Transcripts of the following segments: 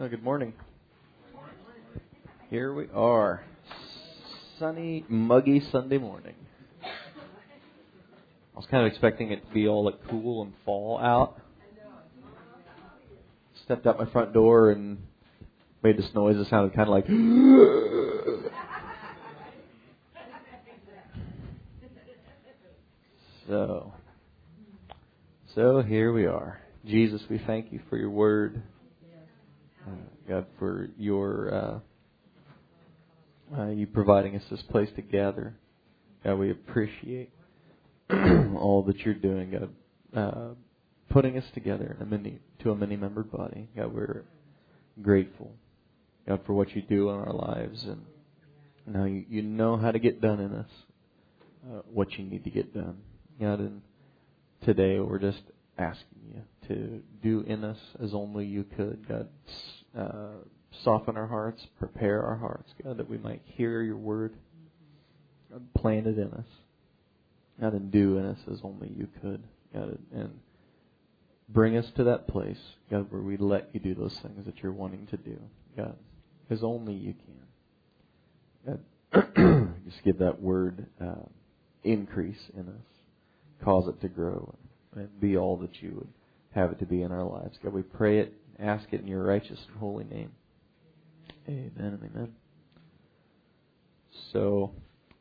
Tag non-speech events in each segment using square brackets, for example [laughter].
Oh, good morning. Here we are. Sunny, muggy Sunday morning. I was kind of expecting it to be all like cool and fall out. Stepped out my front door and made this noise that sounded kind of like. [gasps] so, so here we are. Jesus, we thank you for your word. Uh, God, for your uh, uh, you providing us this place to gather. God, we appreciate [clears throat] all that you're doing. God, uh, putting us together in a to a many-membered body. God, we're grateful. God, for what you do in our lives, and now you, you know how to get done in us uh, what you need to get done. God, and today we're just asking you to do in us as only you could. God, uh, soften our hearts, prepare our hearts, God, that we might hear your word, God, plant it in us, God, and do in us as only you could, God, and bring us to that place, God, where we let you do those things that you're wanting to do, God, as only you can. God, [clears throat] just give that word uh, increase in us, cause it to grow, and be all that you would have it to be in our lives. God, we pray it, ask it in your righteous and holy name. Amen and amen. So,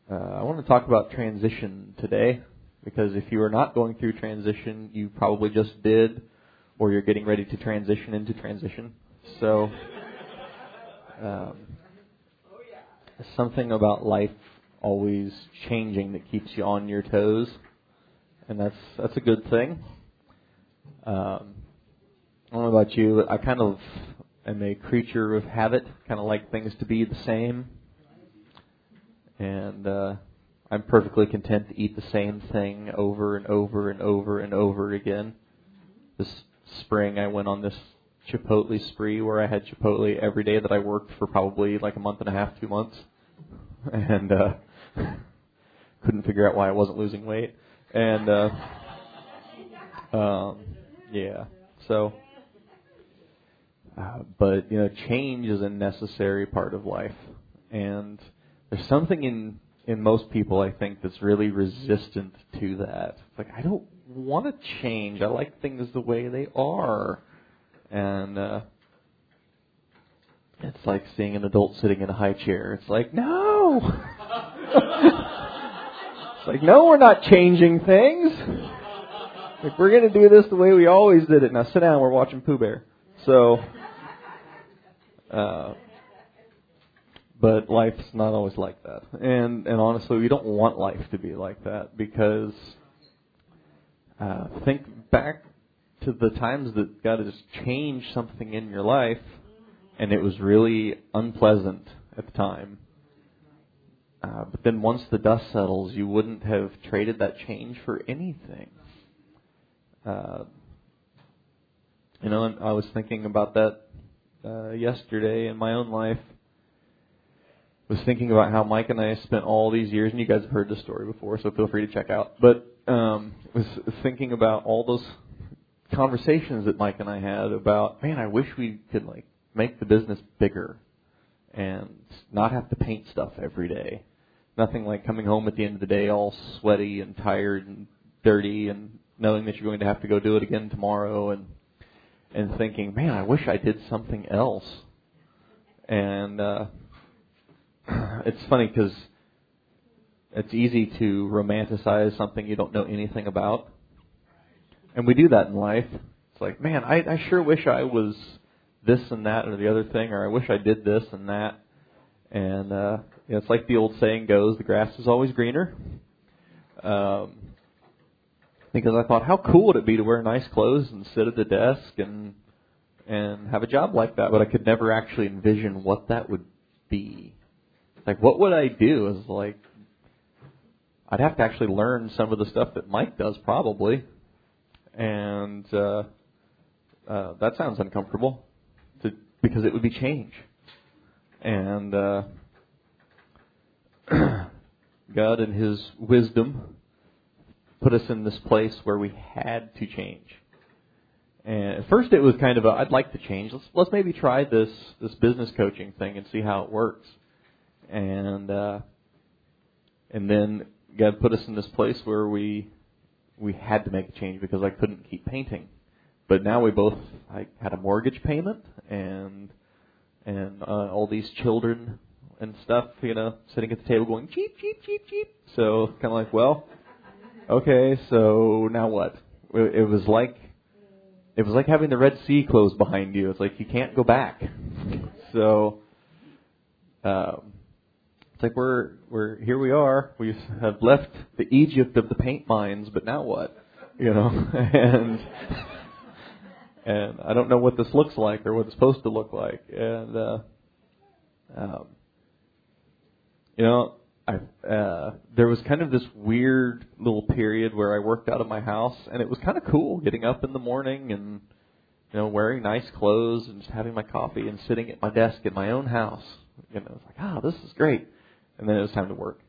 uh, I want to talk about transition today because if you are not going through transition, you probably just did, or you're getting ready to transition into transition. So, um, something about life always changing that keeps you on your toes, and that's that's a good thing. Um, I don't know about you, but I kind of am a creature of habit, kind of like things to be the same. And uh, I'm perfectly content to eat the same thing over and over and over and over again. This spring, I went on this Chipotle spree where I had Chipotle every day that I worked for probably like a month and a half, two months, and uh, [laughs] couldn't figure out why I wasn't losing weight. And uh, um, yeah, so uh, but you know, change is a necessary part of life, and there's something in in most people I think that's really resistant to that. It's like I don't want to change. I like things the way they are, and uh, it's like seeing an adult sitting in a high chair. It's like no. [laughs] it's like no, we're not changing things. Like we're gonna do this the way we always did it. Now sit down. We're watching Pooh Bear. So. Uh, but life's not always like that. And and honestly, we don't want life to be like that because uh, think back to the times that God has changed something in your life, and it was really unpleasant at the time. Uh, but then once the dust settles, you wouldn't have traded that change for anything. Uh, you know, I was thinking about that uh, yesterday in my own life was thinking about how Mike and I spent all these years, and you guys have heard this story before, so feel free to check out. But um, was thinking about all those conversations that Mike and I had about, man, I wish we could like make the business bigger and not have to paint stuff every day. Nothing like coming home at the end of the day all sweaty and tired and dirty and knowing that you're going to have to go do it again tomorrow and and thinking, man, I wish I did something else. And uh, [clears throat] it's funny because it's easy to romanticize something you don't know anything about. And we do that in life. It's like, man, I, I sure wish I was this and that or the other thing, or I wish I did this and that. And uh, you know, it's like the old saying goes, the grass is always greener. Um, because I thought, how cool would it be to wear nice clothes and sit at the desk and and have a job like that? But I could never actually envision what that would be. Like, what would I do? Is like, I'd have to actually learn some of the stuff that Mike does, probably, and uh, uh, that sounds uncomfortable, to, because it would be change, and uh, [clears throat] God, in His wisdom, put us in this place where we had to change. And at first, it was kind of a, I'd like to change. Let's let's maybe try this this business coaching thing and see how it works. And uh, and then God put us in this place where we we had to make a change because I couldn't keep painting. But now we both I had a mortgage payment and and uh, all these children and stuff, you know, sitting at the table going cheep cheep cheep cheep. So kind of like, well, okay, so now what? It was like it was like having the Red Sea close behind you. It's like you can't go back. [laughs] So um, it's like we're we're here we are. We have left the Egypt of the paint mines, but now what? You know, [laughs] and and I don't know what this looks like or what it's supposed to look like. And uh, um, you know, I uh, there was kind of this weird little period where I worked out of my house, and it was kind of cool getting up in the morning and you know wearing nice clothes and just having my coffee and sitting at my desk in my own house. You know, it's like, oh, this is great. And then it was time to work,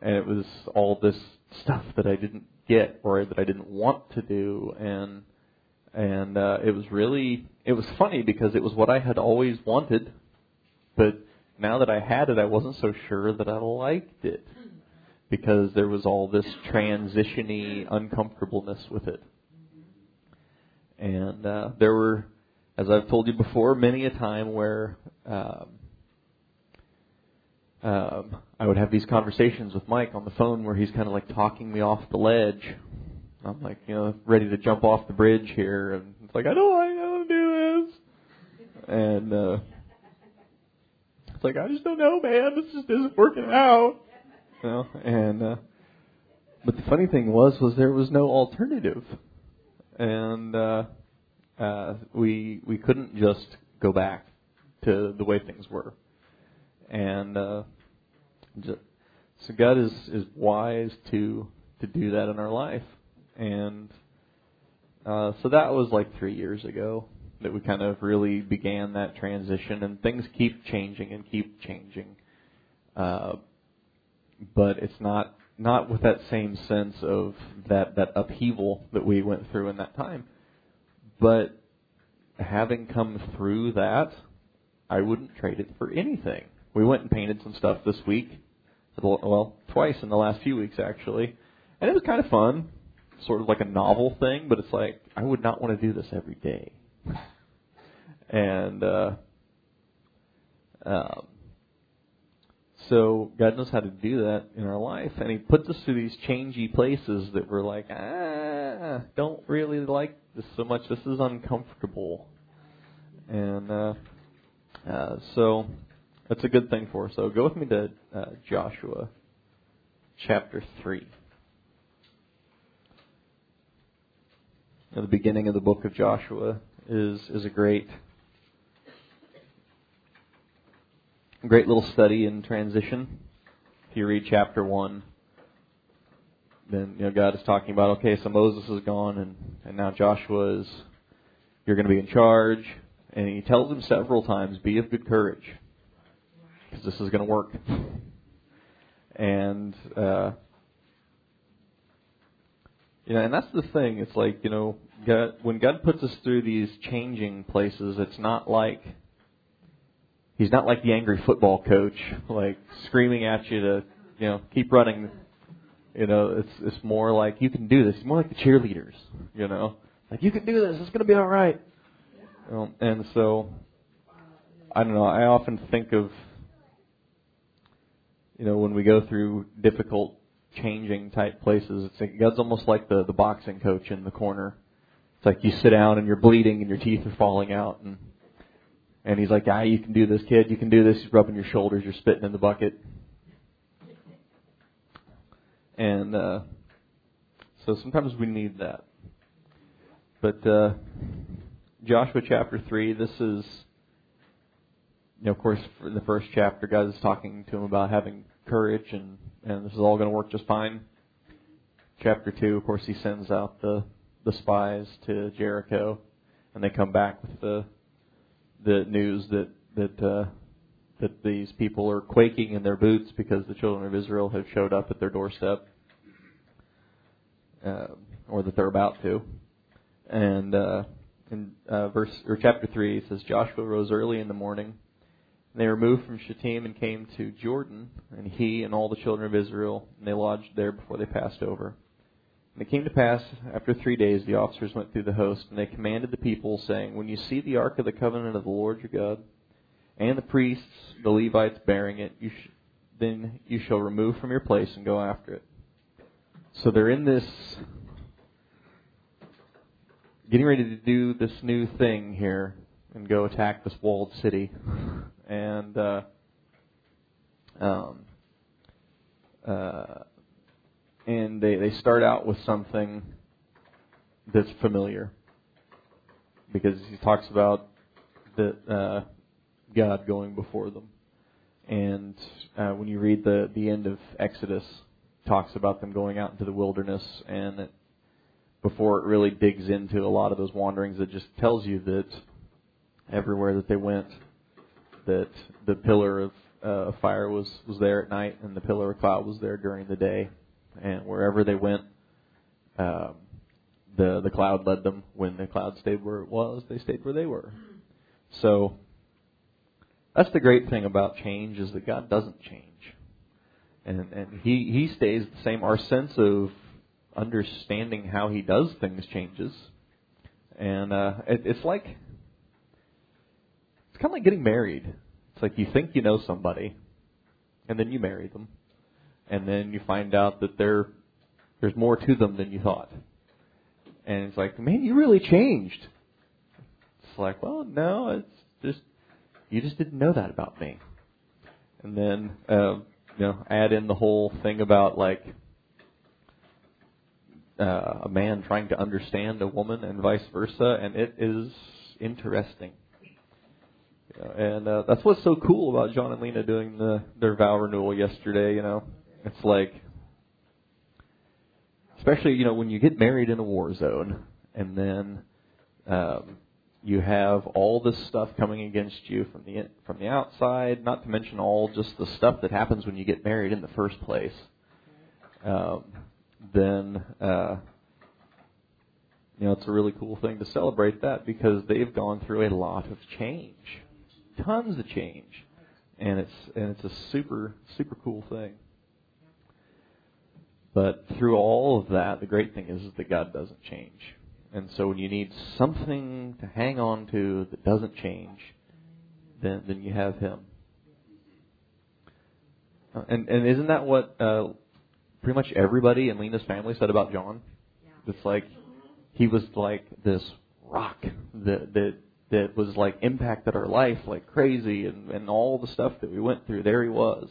and it was all this stuff that I didn't get or that I didn't want to do, and and uh, it was really it was funny because it was what I had always wanted, but now that I had it, I wasn't so sure that I liked it because there was all this transitiony uncomfortableness with it, and uh, there were, as I've told you before, many a time where. Um, um, I would have these conversations with Mike on the phone where he's kind of like talking me off the ledge, I'm like, you know, ready to jump off the bridge here, and it's like, I don't, I don't do this, and uh, it's like, I just don't know, man. This just isn't working out, you know. And uh, but the funny thing was, was there was no alternative, and uh, uh, we we couldn't just go back to the way things were, and uh, so God is is wise to to do that in our life and uh, so that was like three years ago that we kind of really began that transition, and things keep changing and keep changing. Uh, but it's not not with that same sense of that that upheaval that we went through in that time. But having come through that, I wouldn't trade it for anything. We went and painted some stuff this week, well, twice in the last few weeks actually, and it was kind of fun sort of like a novel thing, but it's like I would not want to do this every day. [laughs] and uh, um, so God knows how to do that in our life, and He puts us through these changey places that we're like, ah, don't really like this so much. This is uncomfortable, and uh, uh, so that's a good thing for us. So go with me to uh, Joshua chapter three. the beginning of the book of Joshua is is a great great little study in transition. If you read chapter one, then you know God is talking about okay, so Moses is gone and and now Joshua is you're going to be in charge, and he tells him several times, "Be of good courage, because this is going to work." And uh, you know, and that's the thing. It's like you know, God, when God puts us through these changing places, it's not like He's not like the angry football coach, [laughs] like screaming at you to, you know, keep running. You know, it's it's more like you can do this. It's more like the cheerleaders. You know, like you can do this. It's to be all right. Know, and so, I don't know. I often think of, you know, when we go through difficult changing type places. It's like God's almost like the the boxing coach in the corner. It's like you sit down and you're bleeding and your teeth are falling out and and he's like, ah, you can do this, kid. You can do this. He's rubbing your shoulders. You're spitting in the bucket. And uh, so sometimes we need that. But uh, Joshua chapter three. This is, you know, of course, in the first chapter, God is talking to him about having courage and and this is all going to work just fine. Chapter two, of course, he sends out the the spies to Jericho, and they come back with the the news that that uh, that these people are quaking in their boots because the children of Israel have showed up at their doorstep, uh, or that they're about to, and uh, in uh, verse or chapter three, it says Joshua rose early in the morning. And they removed from Shittim and came to Jordan, and he and all the children of Israel, and they lodged there before they passed over. And it came to pass, after three days, the officers went through the host, and they commanded the people, saying, When you see the ark of the covenant of the Lord your God, and the priests, the Levites, bearing it, you sh- then you shall remove from your place and go after it. So they're in this, getting ready to do this new thing here and go attack this walled city. [laughs] And, uh, um, uh, and they, they start out with something that's familiar. Because he talks about the uh, God going before them, and uh, when you read the the end of Exodus, talks about them going out into the wilderness, and it, before it really digs into a lot of those wanderings, it just tells you that everywhere that they went, that the pillar of uh, fire was was there at night, and the pillar of cloud was there during the day, and wherever they went, um, the the cloud led them. When the cloud stayed where it was, they stayed where they were. So that's the great thing about change is that God doesn't change, and and He He stays the same. Our sense of understanding how He does things changes, and uh, it, it's like it's kind of like getting married. It's like you think you know somebody, and then you marry them and then you find out that there there's more to them than you thought. And it's like, man, you really changed. It's like, well, no, it's just you just didn't know that about me. And then uh, you know, add in the whole thing about like uh, a man trying to understand a woman and vice versa, and it is interesting. And uh, that's what's so cool about John and Lena doing the their vow renewal yesterday. You know, it's like, especially you know when you get married in a war zone, and then um, you have all this stuff coming against you from the from the outside. Not to mention all just the stuff that happens when you get married in the first place. Um, then uh, you know it's a really cool thing to celebrate that because they've gone through a lot of change, tons of change, and it's and it's a super super cool thing. But through all of that, the great thing is that God doesn't change. And so when you need something to hang on to that doesn't change, then then you have Him. Uh, and and isn't that what uh, pretty much everybody in Lena's family said about John? Yeah. It's like he was like this rock that that that was like impacted our life like crazy, and and all the stuff that we went through. There he was,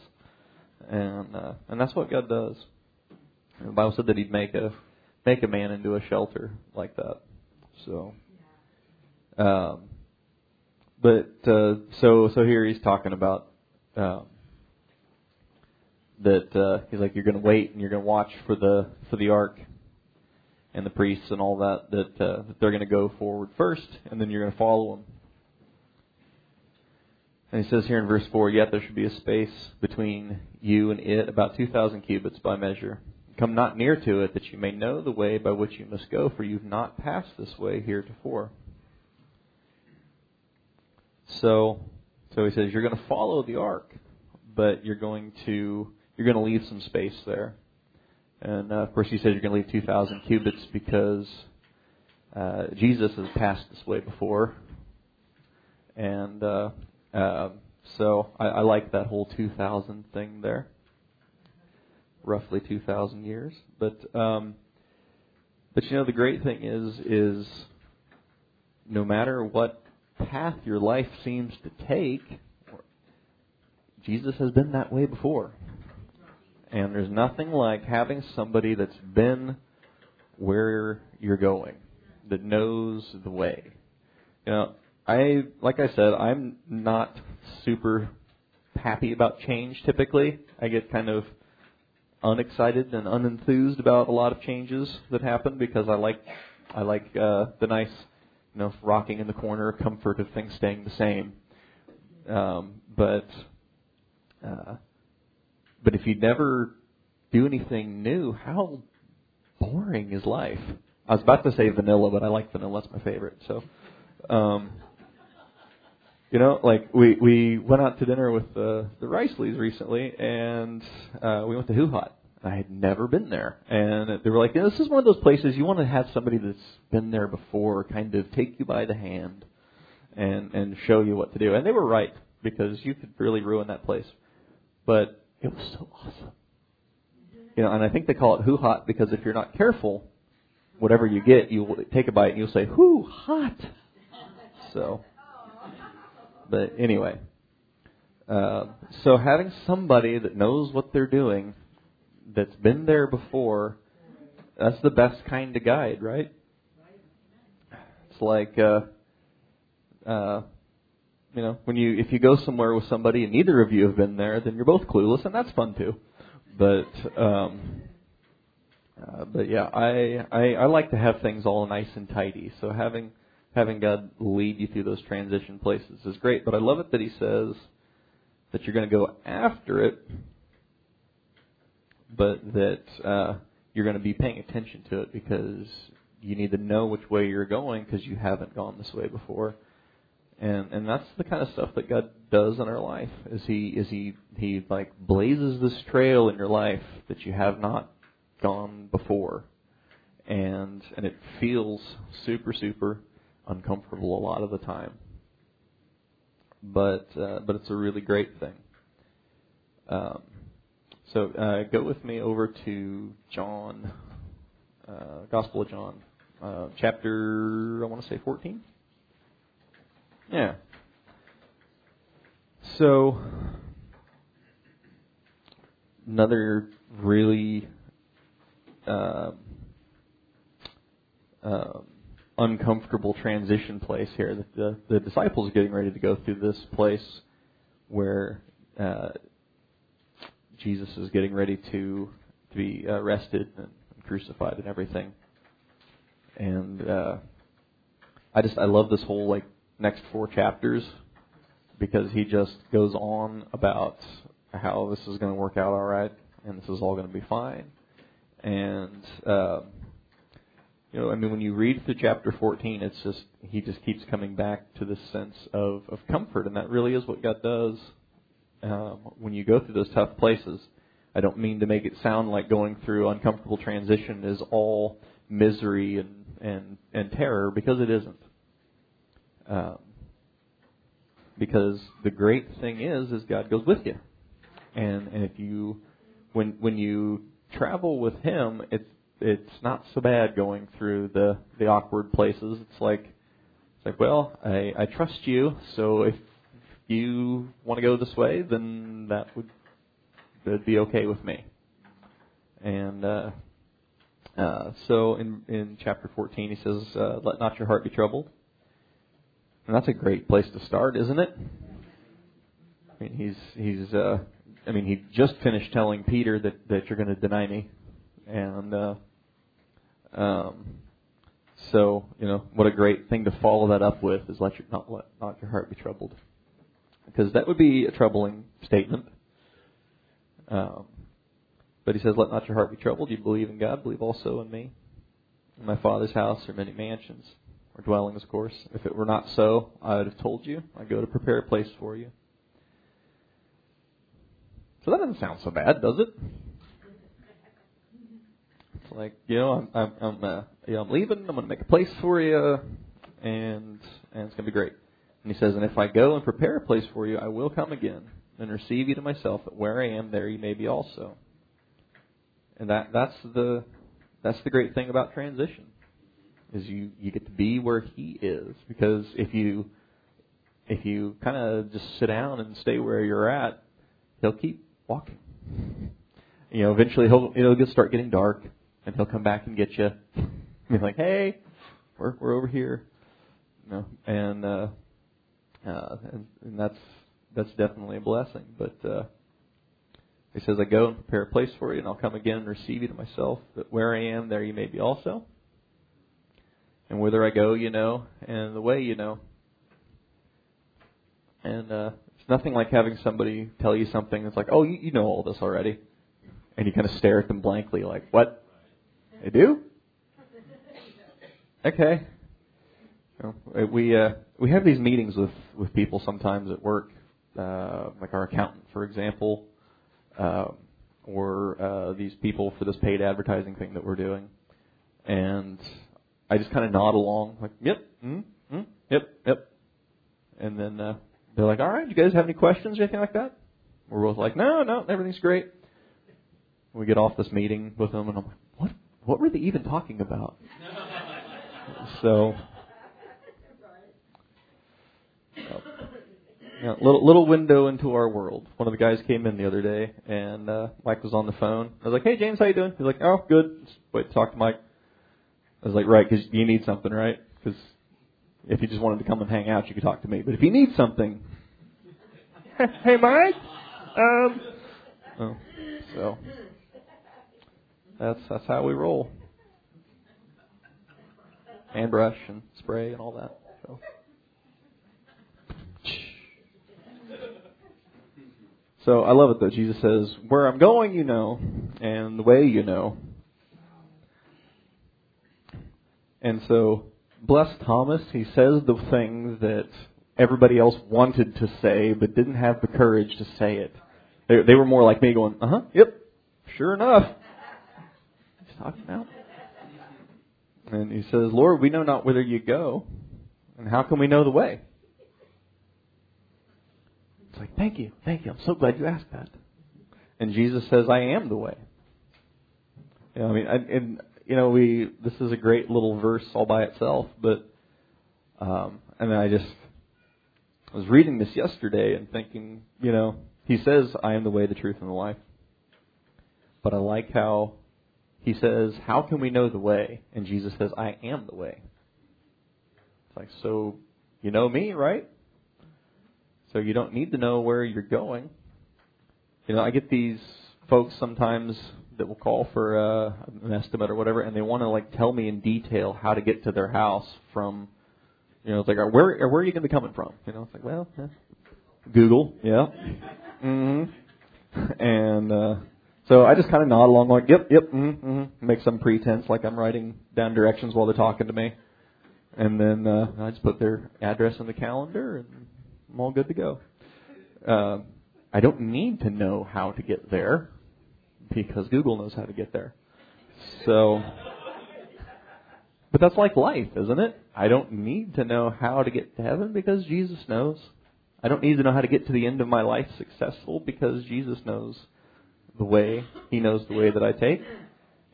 and uh, and that's what God does. The Bible said that He'd make a make a man into a shelter like that. So, um, but uh, so so here he's talking about um, that uh, he's like you're going to wait and you're going to watch for the for the ark and the priests and all that that, uh, that they're going to go forward first and then you're going to follow them. And he says here in verse 4, Yet there should be a space between you and it, about 2,000 cubits by measure. Come not near to it, that you may know the way by which you must go, for you've not passed this way heretofore. So, so he says you're going to follow the ark, but you're going to you're going to leave some space there. And uh, of course, he says you're going to leave 2,000 cubits because uh, Jesus has passed this way before, and uh, uh, so I, I like that whole 2,000 thing there roughly 2,000 years. But um, but you know the great thing is is no matter what path your life seems to take, Jesus has been that way before. And there's nothing like having somebody that's been where you're going, that knows the way. You know, I like I said, I'm not super happy about change typically. I get kind of unexcited and unenthused about a lot of changes that happen because I like I like uh, the nice, you know, rocking in the corner comfort of things staying the same. Um, but uh, but if you never do anything new, how boring is life? I was about to say vanilla, but I like vanilla. That's my favorite. So, um, you know, like we we went out to dinner with the the Riceleys recently, and uh, we went to HuHot. I had never been there, and they were like, "This is one of those places you want to have somebody that's been there before, kind of take you by the hand, and and show you what to do." And they were right because you could really ruin that place, but it was so awesome. You know, and I think they call it HuHot because if you're not careful, whatever you get, you will take a bite and you'll say, "Whoo, hot." So but anyway, uh, so having somebody that knows what they're doing, that's been there before, that's the best kind of guide, right? It's like, uh, uh, you know, when you if you go somewhere with somebody and neither of you have been there, then you're both clueless, and that's fun too. But um, uh, but yeah, I, I I like to have things all nice and tidy. So having having God lead you through those transition places is great. But I love it that He says that you're going to go after it, but that uh, you're going to be paying attention to it because you need to know which way you're going because you haven't gone this way before. And and that's the kind of stuff that God does in our life. Is He is He He like blazes this trail in your life that you have not gone before, and and it feels super super uncomfortable a lot of the time. But uh, but it's a really great thing. Um, so uh, go with me over to John, uh, Gospel of John, uh, chapter I want to say 14. Yeah. So another really uh, um, uncomfortable transition place here. That the, the disciples are getting ready to go through this place where uh, Jesus is getting ready to to be arrested and crucified and everything. And uh, I just I love this whole like next four chapters because he just goes on about how this is going to work out all right and this is all going to be fine. And uh, you know, I mean, when you read through chapter 14, it's just he just keeps coming back to this sense of of comfort, and that really is what God does um, when you go through those tough places. I don't mean to make it sound like going through uncomfortable transition is all misery and and and terror because it isn't. Um, because the great thing is, is God goes with you, and and if you when when you travel with Him, it's it's not so bad going through the the awkward places. It's like it's like well, I I trust you, so if you want to go this way, then that would that'd be okay with me. And uh, uh, so in in chapter 14, he says, uh, "Let not your heart be troubled." And that's a great place to start, isn't it? I mean, he's he's uh, I mean, he just finished telling Peter that that you're going to deny me, and uh, um, so you know what a great thing to follow that up with is let your not let not your heart be troubled, because that would be a troubling statement. Um, but he says, "Let not your heart be troubled. You believe in God, believe also in me. In my Father's house are many mansions, or dwellings, of course. If it were not so, I would have told you. I go to prepare a place for you." So that doesn't sound so bad, does it? Like, you know, I'm I'm I'm, uh, you know, I'm leaving. I'm going to make a place for you, and and it's going to be great. And he says, and if I go and prepare a place for you, I will come again and receive you to myself. That where I am, there you may be also. And that that's the that's the great thing about transition, is you you get to be where he is. Because if you if you kind of just sit down and stay where you're at, he'll keep walking. You know, eventually he'll it'll start getting dark, and he'll come back and get you. [laughs] Be like, hey, we're we're over here, you know, and uh, uh, and, and that's that's definitely a blessing. But uh, he says, I go and prepare a place for you, and I'll come again and receive you to myself. That where I am, there you may be also. And whither I go, you know, and the way you know. And uh, it's nothing like having somebody tell you something that's like, oh, you, you know all this already. And you kind of stare at them blankly, like, what? They do? okay. Know, we uh, we have these meetings with with people sometimes at work, uh, like our accountant, for example, uh, or uh, these people for this paid advertising thing that we're doing, and I just kind of nod along, like, yep, mm, mm, yep, yep, and then uh, they're like, all right, you guys have any questions or anything like that? We're both like, no, no, everything's great. We get off this meeting with them, and I'm like, what? Were they even talking about? so, yeah, little little window into our world. One of the guys came in the other day, and uh, Mike was on the phone. I was like, "Hey, James, how you doing?" He's like, "Oh, good." Just wait to talk to Mike. I was like, "Right, because you need something, right? Because if you just wanted to come and hang out, you could talk to me. But if you need something, hey, Mike, um, oh, so that's that's how we roll. Hand brush and spray and all that. So. So I love it though. Jesus says, "Where I'm going, you know, and the way you know." And so, bless Thomas. He says the things that everybody else wanted to say, but didn't have the courage to say it. They, they were more like me, going, "Uh huh, yep, sure enough." Talking about. And he says, "Lord, we know not whither you go, and how can we know the way?" It's like, "Thank you, thank you. I'm so glad you asked that." And Jesus says, "I am the way." You know, I mean, and you know, we this is a great little verse all by itself, but um, and I just I was reading this yesterday and thinking, you know, he says, I am the way, the truth, and the life. But I like how he says, How can we know the way? And Jesus says, I am the way. It's like, so you know me, right? So you don't need to know where you're going. You know, I get these folks sometimes that will call for uh, an estimate or whatever, and they want to like tell me in detail how to get to their house from you know, it's like, where where are you going to be coming from? You know, it's like, well, yeah. Google, yeah. Mm-hmm. [laughs] And uh, so I just kind of nod along, like, yep, yep, mm-hmm, mm-hmm. make some pretense like I'm writing down directions while they're talking to me, and then uh, I just put their address in the calendar, and I'm all good to go. Uh, I don't need to know how to get there because Google knows how to get there. So. But that's like life, isn't it? I don't need to know how to get to heaven because Jesus knows. I don't need to know how to get to the end of my life successful because Jesus knows the way. He knows the way that I take.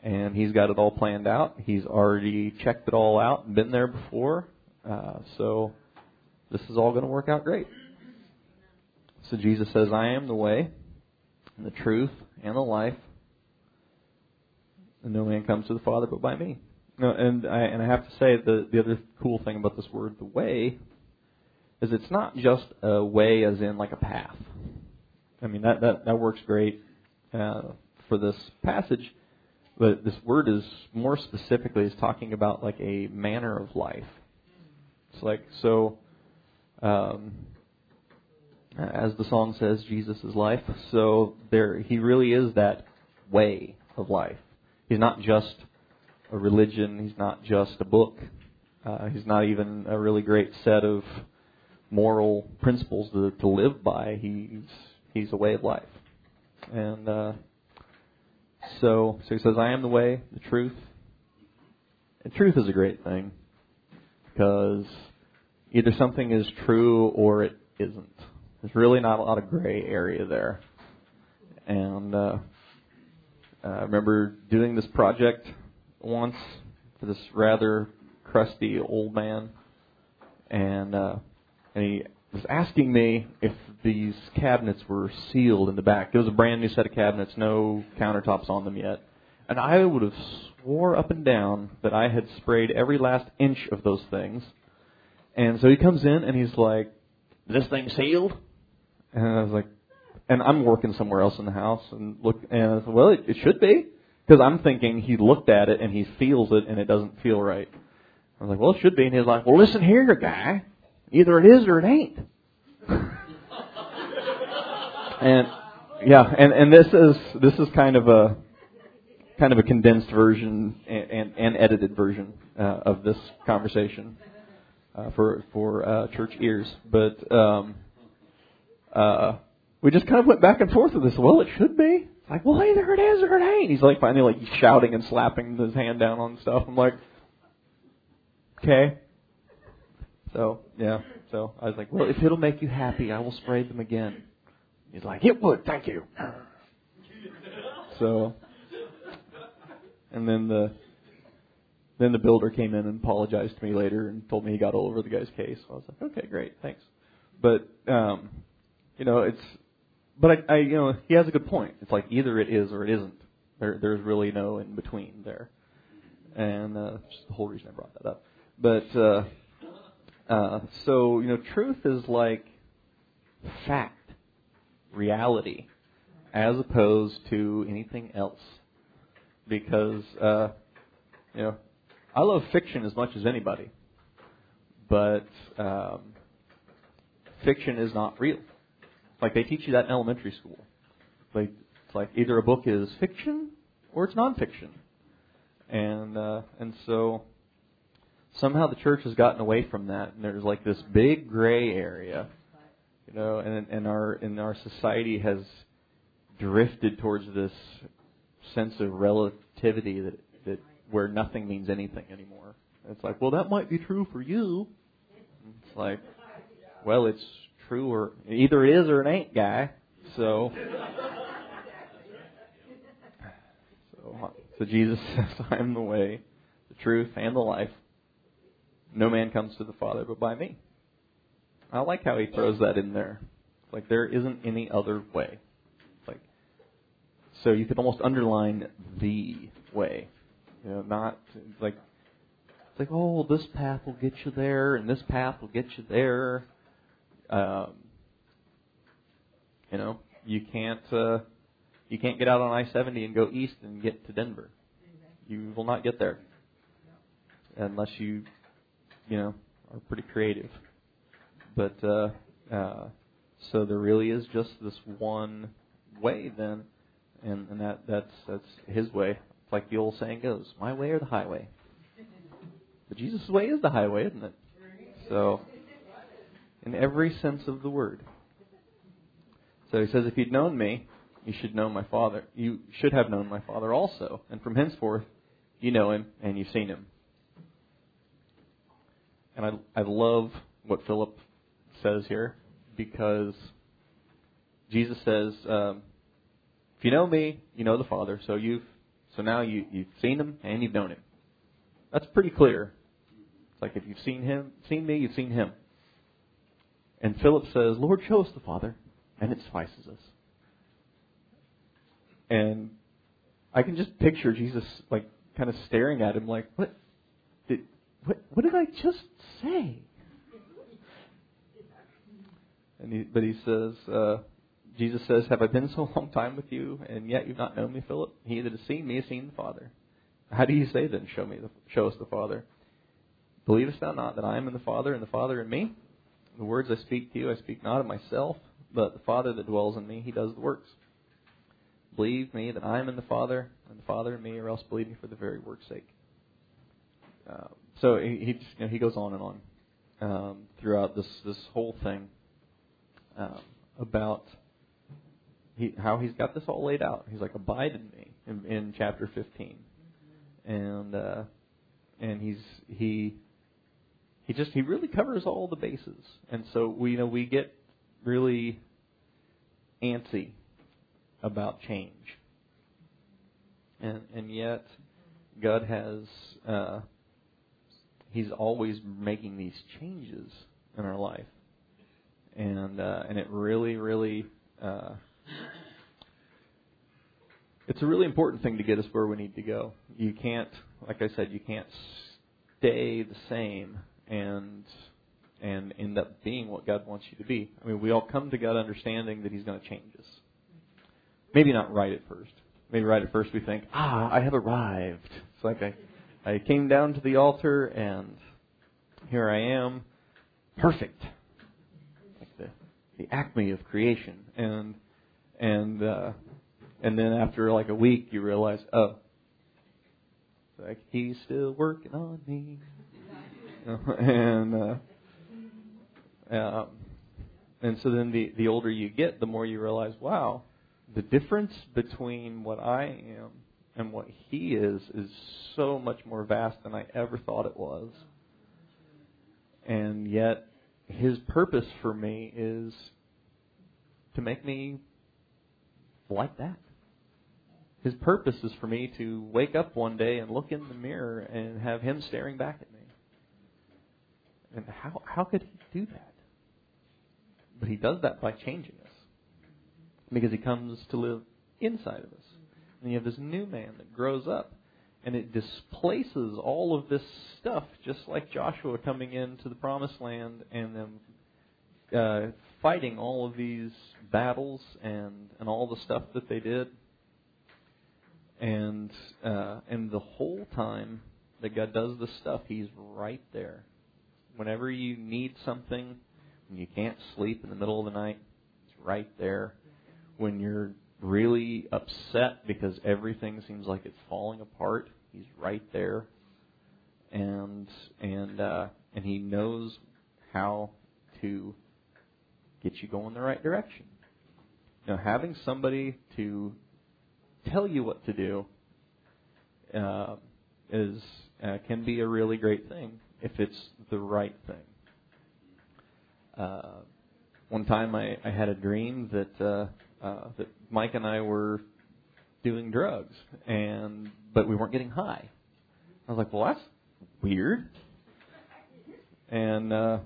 And He's got it all planned out. He's already checked it all out and been there before. Uh, so this is all going to work out great. So Jesus says, I am the way, and the truth, and the life. And no man comes to the Father but by me. No, and I and I have to say the the other cool thing about this word, the way, is it's not just a way as in like a path. I mean that that that works great uh, for this passage, but this word is more specifically is talking about like a manner of life. It's like so. Um, as the song says, Jesus is life. So there, he really is that way of life. He's not just a religion. He's not just a book. Uh, he's not even a really great set of moral principles to, to live by. He's he's a way of life, and uh, so so he says, "I am the way, the truth." And truth is a great thing because either something is true or it isn't. There's really not a lot of gray area there. And uh, I remember doing this project once for this rather crusty old man, and uh, and he was asking me if these cabinets were sealed in the back. It was a brand new set of cabinets, no countertops on them yet, and I would have swore up and down that I had sprayed every last inch of those things. And so he comes in and he's like, "This thing sealed?" And I was like, and I'm working somewhere else in the house and look, and I said, "Well, it, it should be." Because I'm thinking he looked at it and he feels it and it doesn't feel right. I was like, well, it should be. And he's like, well, listen here, you guy. Either it is or it ain't. And yeah, and and this is this is kind of a kind of a condensed version and, and, and edited version uh, of this conversation uh, for for uh, church ears. But um, uh, we just kind of went back and forth with this. Well, it should be. Like, well, hey, there it is, there it ain't. He's like finally like shouting and slapping his hand down on stuff. I'm like, okay. So yeah. So I was like, well, if it'll make you happy, I will spray them again. He's like, it would, thank you. So, and then the then the builder came in and apologized to me later and told me he got all over the guy's case. I was like, okay, great, thanks. But um, you know, it's but I, I you know he has a good point. It's like either it is or it isn't. There there's really no in between there, and uh, just the whole reason I brought that up. But uh, uh, so you know, truth is like fact, reality, as opposed to anything else. Because uh, you know, I love fiction as much as anybody, but um, fiction is not real. Like they teach you that in elementary school. Like it's like either a book is fiction or it's nonfiction, and uh, and so somehow the church has gotten away from that, and there's like this big gray area, you know, and and our and our society has drifted towards this sense of relativity that that where nothing means anything anymore. it's like, well, that might be true for you. It's like, well, it's true or either it is or it ain't, guy. So, so, so Jesus [laughs] says, "I am the way, the truth, and the life. No man comes to the Father but by me." I like how he throws that in there. Like there isn't any other way. Like so, you could almost underline the way. You know, not like it's like, oh, this path will get you there, and this path will get you there. Um, you know, you can't uh, you can't get out on I-70 and go east and get to Denver. You will not get there unless you, you know, are pretty creative. But uh, uh, so there really is just this one way then, and, and that that's that's His way. It's like the old saying goes, "My way or the highway." [laughs] But Jesus' way is the highway, isn't it? So in every sense of the word. So he says, if you'd known me, you should know my Father. You should have known my Father also. And from henceforth, you know him and you've seen him. And I, I love what Philip says here because Jesus says, um, if you know me, you know the Father. So you've so now you, you've seen him and you've known him. That's pretty clear. It's like if you've seen him, seen me, you've seen him. And Philip says, Lord, show us the Father, and it suffices us. And I can just picture Jesus like kind of staring at him like, what did what what did I just say? And he, but he says, uh, Jesus says, Have I been so [laughs] long time with you, and yet you've not known me, Philip? He that has seen me has seen the Father. How do you say then, Show me, the, show us the Father? Believest thou not that I am in the Father, and the Father in me? The words I speak to you, I speak not of myself, but the Father that dwells in me, he does the works. Believe me that I am in the Father, and the Father in me, or else believe me for the very work's sake. Uh, so he he, just, you know, he goes on and on um, throughout this this whole thing um, about he, how he's got this all laid out. He's like, "Abide in me," in, in chapter 15, and uh, and he's he he just he really covers all the bases, and so we you know we get really antsy about change, and and yet God has uh, He's always making these changes in our life, and uh, and it really really uh, it's a really important thing to get us where we need to go. You can't, like I said, you can't stay the same and and end up being what God wants you to be. I mean, we all come to God understanding that He's going to change us. Maybe not right at first. Maybe right at first we think, ah, I have arrived. It's like I, I came down to the altar and here I am, perfect, the acme of creation. And and uh, and then after like a week, you realize, oh, like he's still working on me, [laughs] and uh, um, and so then the the older you get, the more you realize, wow, the difference between what I am and what he is is so much more vast than I ever thought it was. And yet, his purpose for me is to make me like that. His purpose is for me to wake up one day and look in the mirror and have him staring back at me. And how how could he do that? But he does that by changing us. Because he comes to live inside of us. And you have this new man that grows up and it displaces all of this stuff, just like Joshua coming into the promised land and then uh, fighting all of these battles and and all the stuff that they did. And uh, and the whole time that God does this stuff, He's right there. Whenever you need something, when you can't sleep in the middle of the night, it's right there. When you're really upset because everything seems like it's falling apart, He's right there. And and uh, and He knows how to get you going the right direction. Now, having somebody to tell you what to do uh, is uh, can be a really great thing if it's the right thing. Uh, one time, I, I had a dream that uh, uh, that Mike and I were doing drugs, and but we weren't getting high. I was like, "Well, that's weird." And uh,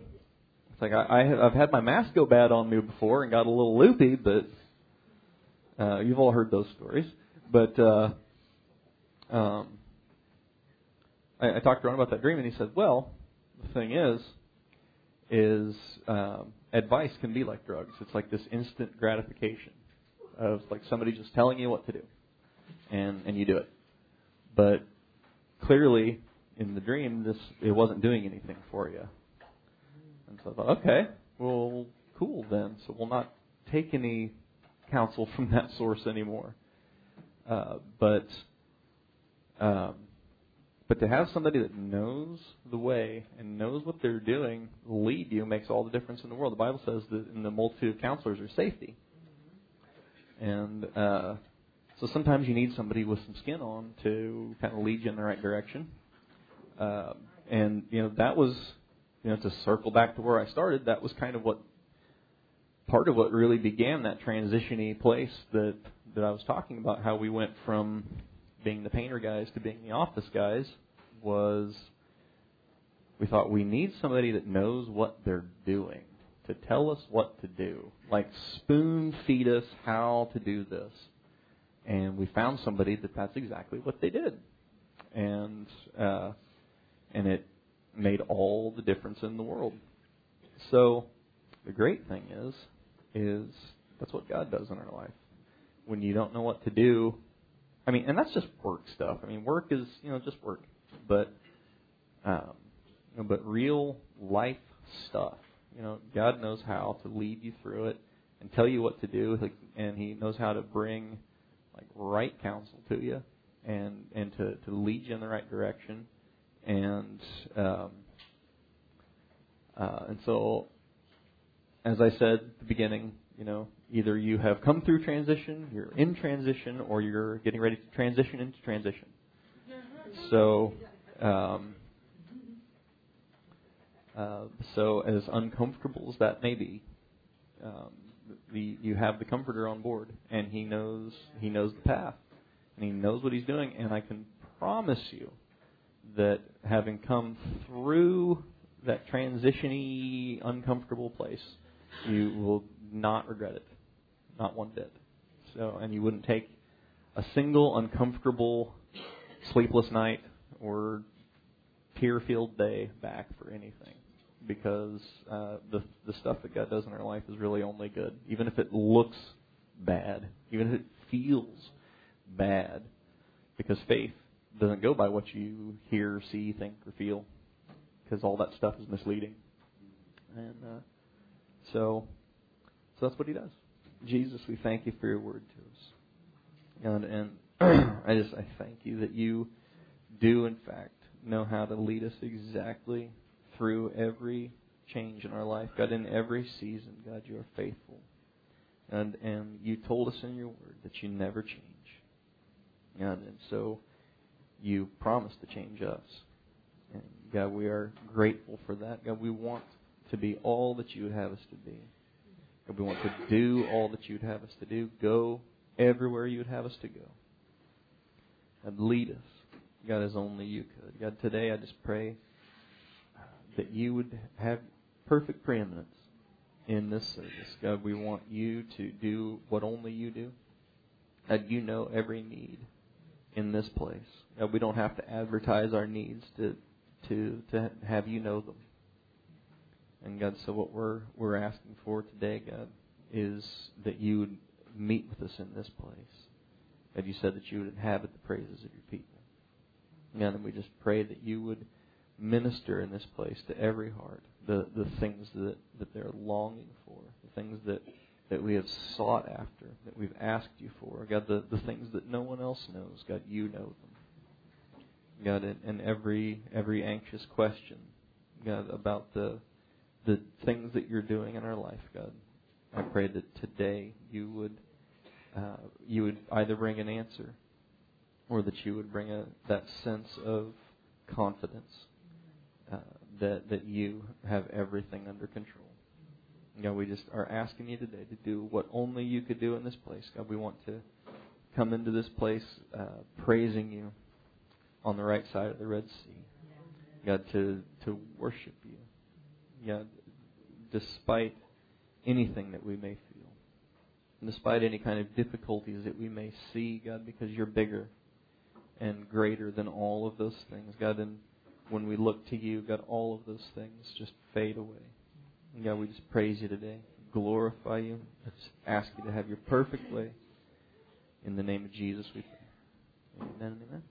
it's like I, I I've had my mask go bad on me before and got a little loopy, but uh, you've all heard those stories. But uh, um, I, I talked to Ron about that dream, and he said, "Well, the thing is, is um, advice can be like drugs. It's like this instant gratification of like somebody just telling you what to do, and and you do it. But clearly, in the dream, this it wasn't doing anything for you. And so I thought, okay, well, cool then. So we'll not take any counsel from that [laughs] source anymore. Uh, but um, but to have somebody that knows the way and knows what they're doing lead you makes all the difference in the world. The Bible says that in the multitude of counselors there's safety. And uh, so sometimes you need somebody with some skin on to kind of lead you in the right direction. Uh, and you know that was you know, to circle back to where I started, that was kind of what part of what really began that transitiony place that that I was talking about. How we went from being the painter guys to being the office guys was we thought we need somebody that knows what they're doing to tell us what to do, like spoon feed us how to do this. And we found somebody that that's exactly what they did, and uh, and it made all the difference in the world. So the great thing is, is that's what God does in our life. When you don't know what to do, I mean, and that's just work stuff. I mean, work is you know just work, but um, but real life stuff. You know, God knows how to lead you through it and tell you what to do, and He knows how to bring like right counsel to you and and to to lead you in the right direction and um, uh, and so, as I said at the beginning, you know, either you have come through transition, you're in transition, or you're getting ready to transition into transition. So, um, uh, so as uncomfortable as that may be, um, the, you have the comforter on board, and he knows he knows the path, and he knows what he's doing, and I can promise you that having come through that transitiony, uncomfortable place, you will not regret it, not one bit. So, and you wouldn't take a single uncomfortable, sleepless night or tear-filled day back for anything, because uh, the the stuff that God does in our life is really only good, even if it looks bad, even if it feels bad, because faith doesn't go by what you hear, see, think, or feel, because all that stuff is misleading. And uh, so, so that's what he does. Jesus, we thank you for your word to us, and and [clears throat] I just I thank you that you do, in fact, know how to lead us exactly through every change in our life. God, in every season, God, you are faithful. And, and you told us in your word that you never change. God, and so you promised to change us. And God, we are grateful for that. God, we want to be all that you would have us to be. God, we want to do all that you would have us to do. Go everywhere you would have us to go. And lead us, God, as only you could. God, today I just pray that you would have perfect preeminence in this service. God, we want you to do what only you do. God, you know every need in this place. God, we don't have to advertise our needs to to to have you know them. And God, so what we're we're asking for today, God, is that you would meet with us in this place. God, you said that you would inhabit the praises of your people. God, and we just pray that you would minister in this place to every heart the, the things that, that they're longing for, the things that, that we have sought after, that we've asked you for. God, the, the things that no one else knows, God, you know them. God, and, and every every anxious question, God, about the the things that you're doing in our life, God, I pray that today you would uh, you would either bring an answer, or that you would bring a that sense of confidence uh, that that you have everything under control. God, we just are asking you today to do what only you could do in this place. God, we want to come into this place uh, praising you on the right side of the Red Sea. God, to to worship you. God, despite anything that we may feel, despite any kind of difficulties that we may see, God, because you're bigger and greater than all of those things, God, and when we look to you, God, all of those things just fade away. And God, we just praise you today, glorify you, just ask you to have your perfect way. In the name of Jesus, we pray. Amen amen.